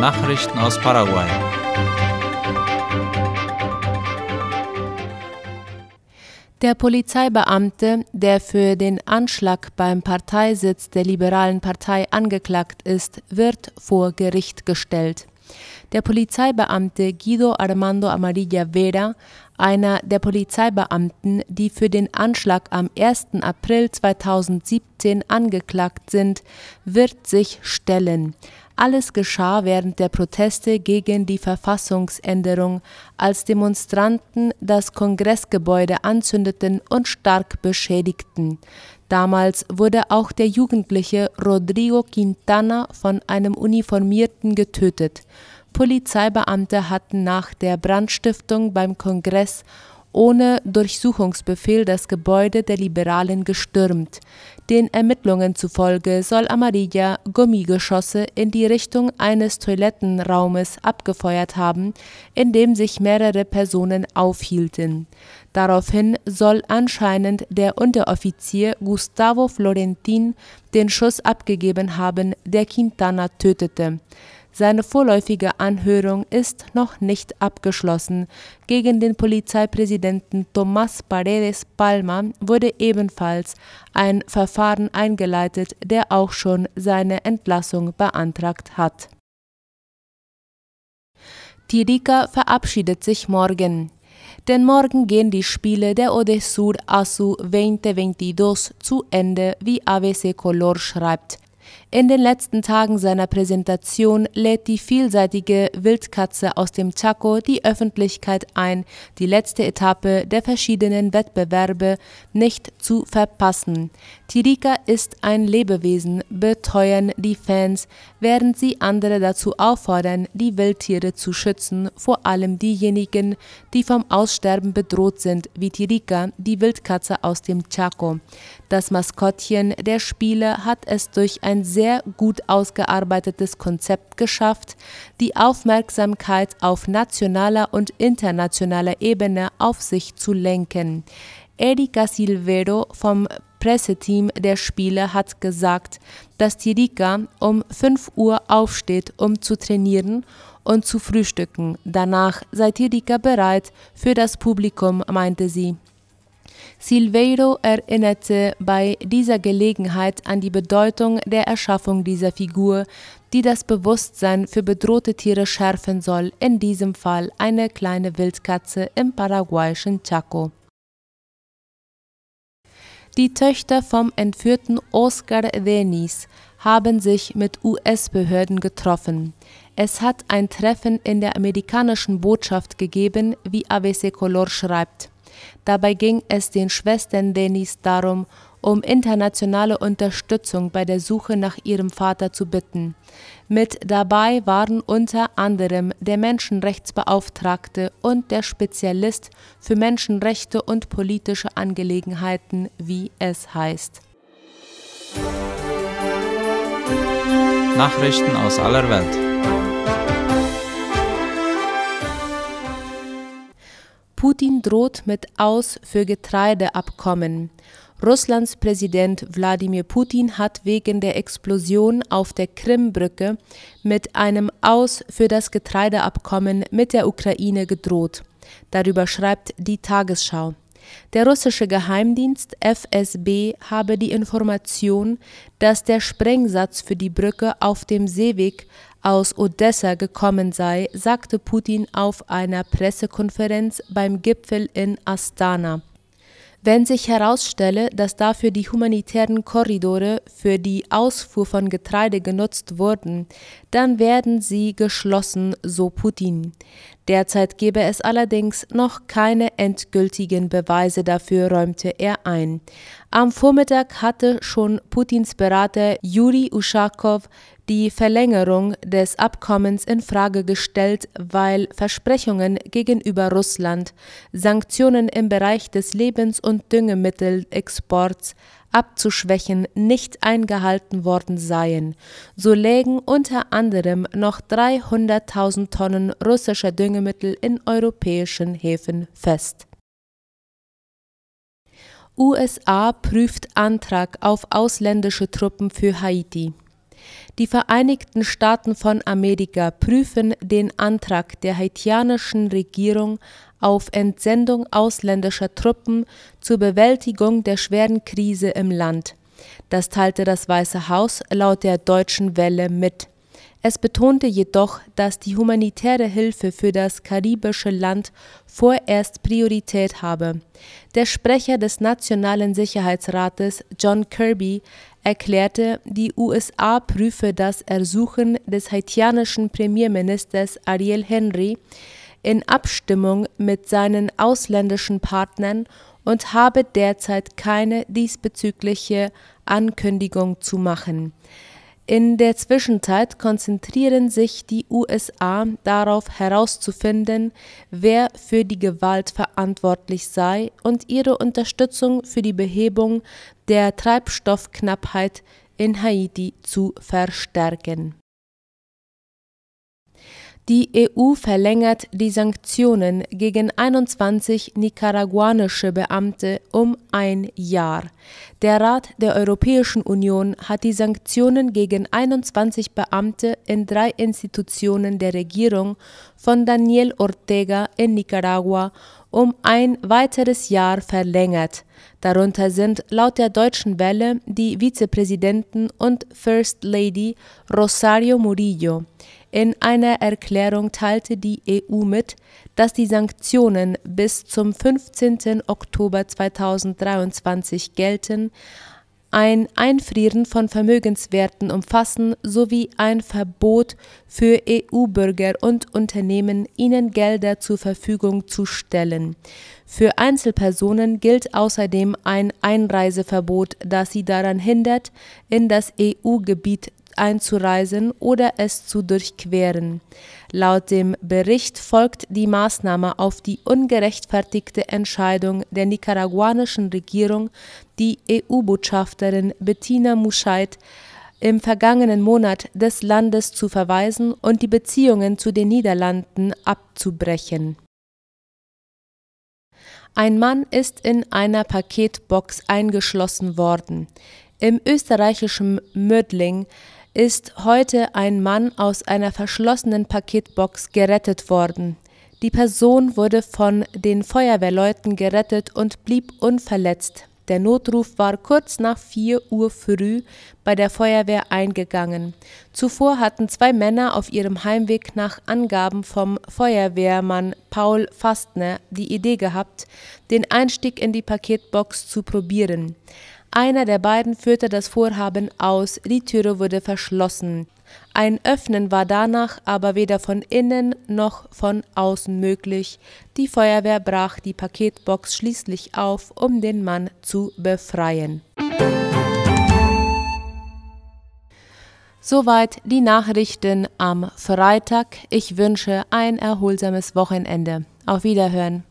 Nachrichten aus Paraguay. Der Polizeibeamte, der für den Anschlag beim Parteisitz der Liberalen Partei angeklagt ist, wird vor Gericht gestellt. Der Polizeibeamte Guido Armando Amarilla Vera, einer der Polizeibeamten, die für den Anschlag am 1. April 2017 angeklagt sind, wird sich stellen. Alles geschah während der Proteste gegen die Verfassungsänderung, als Demonstranten das Kongressgebäude anzündeten und stark beschädigten. Damals wurde auch der Jugendliche Rodrigo Quintana von einem Uniformierten getötet. Polizeibeamte hatten nach der Brandstiftung beim Kongress ohne Durchsuchungsbefehl das Gebäude der Liberalen gestürmt. Den Ermittlungen zufolge soll Amarilla Gummigeschosse in die Richtung eines Toilettenraumes abgefeuert haben, in dem sich mehrere Personen aufhielten. Daraufhin soll anscheinend der Unteroffizier Gustavo Florentin den Schuss abgegeben haben, der Quintana tötete. Seine vorläufige Anhörung ist noch nicht abgeschlossen. Gegen den Polizeipräsidenten Tomás Paredes Palma wurde ebenfalls ein Verfahren eingeleitet, der auch schon seine Entlassung beantragt hat. Tirika verabschiedet sich morgen. Denn morgen gehen die Spiele der Odessur ASU 2022 zu Ende, wie ABC Color schreibt. In den letzten Tagen seiner Präsentation lädt die vielseitige Wildkatze aus dem Chaco die Öffentlichkeit ein, die letzte Etappe der verschiedenen Wettbewerbe nicht zu verpassen. Tirika ist ein Lebewesen, beteuern die Fans, während sie andere dazu auffordern, die Wildtiere zu schützen, vor allem diejenigen, die vom Aussterben bedroht sind, wie Tirika, die Wildkatze aus dem Chaco. Das Maskottchen der Spiele hat es durch ein sehr gut ausgearbeitetes Konzept geschafft, die Aufmerksamkeit auf nationaler und internationaler Ebene auf sich zu lenken. Erika Silvero vom Presseteam der Spiele hat gesagt, dass Tirika um 5 Uhr aufsteht, um zu trainieren und zu frühstücken. Danach sei Tirika bereit für das Publikum, meinte sie. Silveiro erinnerte bei dieser Gelegenheit an die Bedeutung der Erschaffung dieser Figur, die das Bewusstsein für bedrohte Tiere schärfen soll, in diesem Fall eine kleine Wildkatze im paraguayischen Chaco. Die Töchter vom entführten Oscar Denis haben sich mit US-Behörden getroffen. Es hat ein Treffen in der amerikanischen Botschaft gegeben, wie ABC Color schreibt. Dabei ging es den Schwestern Denis darum, um internationale Unterstützung bei der Suche nach ihrem Vater zu bitten. Mit dabei waren unter anderem der Menschenrechtsbeauftragte und der Spezialist für Menschenrechte und politische Angelegenheiten, wie es heißt. Nachrichten aus aller Welt. Droht mit Aus für Getreideabkommen. Russlands Präsident Wladimir Putin hat wegen der Explosion auf der Krimbrücke mit einem Aus für das Getreideabkommen mit der Ukraine gedroht. Darüber schreibt die Tagesschau. Der russische Geheimdienst FSB habe die Information, dass der Sprengsatz für die Brücke auf dem Seeweg aus Odessa gekommen sei, sagte Putin auf einer Pressekonferenz beim Gipfel in Astana. Wenn sich herausstelle, dass dafür die humanitären Korridore für die Ausfuhr von Getreide genutzt wurden, dann werden sie geschlossen, so Putin. Derzeit gebe es allerdings noch keine endgültigen Beweise dafür, räumte er ein. Am Vormittag hatte schon Putins Berater Juri Uschakow die Verlängerung des Abkommens in Frage gestellt, weil Versprechungen gegenüber Russland, Sanktionen im Bereich des Lebens- und Düngemittelexports abzuschwächen, nicht eingehalten worden seien. So lägen unter anderem noch 300.000 Tonnen russischer Düngemittel in europäischen Häfen fest. USA prüft Antrag auf ausländische Truppen für Haiti. Die Vereinigten Staaten von Amerika prüfen den Antrag der haitianischen Regierung auf Entsendung ausländischer Truppen zur Bewältigung der schweren Krise im Land. Das teilte das Weiße Haus laut der Deutschen Welle mit. Es betonte jedoch, dass die humanitäre Hilfe für das karibische Land vorerst Priorität habe. Der Sprecher des Nationalen Sicherheitsrates John Kirby erklärte, die USA prüfe das Ersuchen des haitianischen Premierministers Ariel Henry in Abstimmung mit seinen ausländischen Partnern und habe derzeit keine diesbezügliche Ankündigung zu machen. In der Zwischenzeit konzentrieren sich die USA darauf herauszufinden, wer für die Gewalt verantwortlich sei und ihre Unterstützung für die Behebung der Treibstoffknappheit in Haiti zu verstärken die EU verlängert die Sanktionen gegen 21 nicaraguanische Beamte um ein Jahr. Der Rat der Europäischen Union hat die Sanktionen gegen 21 Beamte in drei Institutionen der Regierung von Daniel Ortega in Nicaragua um ein weiteres Jahr verlängert. Darunter sind laut der Deutschen Welle die Vizepräsidenten und First Lady Rosario Murillo. In einer Erklärung teilte die EU mit, dass die Sanktionen bis zum 15. Oktober 2023 gelten, ein Einfrieren von Vermögenswerten umfassen sowie ein Verbot für EU-Bürger und Unternehmen, ihnen Gelder zur Verfügung zu stellen. Für Einzelpersonen gilt außerdem ein Einreiseverbot, das sie daran hindert, in das EU-Gebiet einzureisen oder es zu durchqueren. Laut dem Bericht folgt die Maßnahme auf die ungerechtfertigte Entscheidung der nicaraguanischen Regierung, die EU-Botschafterin Bettina Muscheid im vergangenen Monat des Landes zu verweisen und die Beziehungen zu den Niederlanden abzubrechen. Ein Mann ist in einer Paketbox eingeschlossen worden. Im österreichischen Mödling ist heute ein Mann aus einer verschlossenen Paketbox gerettet worden. Die Person wurde von den Feuerwehrleuten gerettet und blieb unverletzt. Der Notruf war kurz nach 4 Uhr früh bei der Feuerwehr eingegangen. Zuvor hatten zwei Männer auf ihrem Heimweg nach Angaben vom Feuerwehrmann Paul Fastner die Idee gehabt, den Einstieg in die Paketbox zu probieren. Einer der beiden führte das Vorhaben aus, die Türe wurde verschlossen. Ein Öffnen war danach aber weder von innen noch von außen möglich. Die Feuerwehr brach die Paketbox schließlich auf, um den Mann zu befreien. Soweit die Nachrichten am Freitag. Ich wünsche ein erholsames Wochenende. Auf Wiederhören.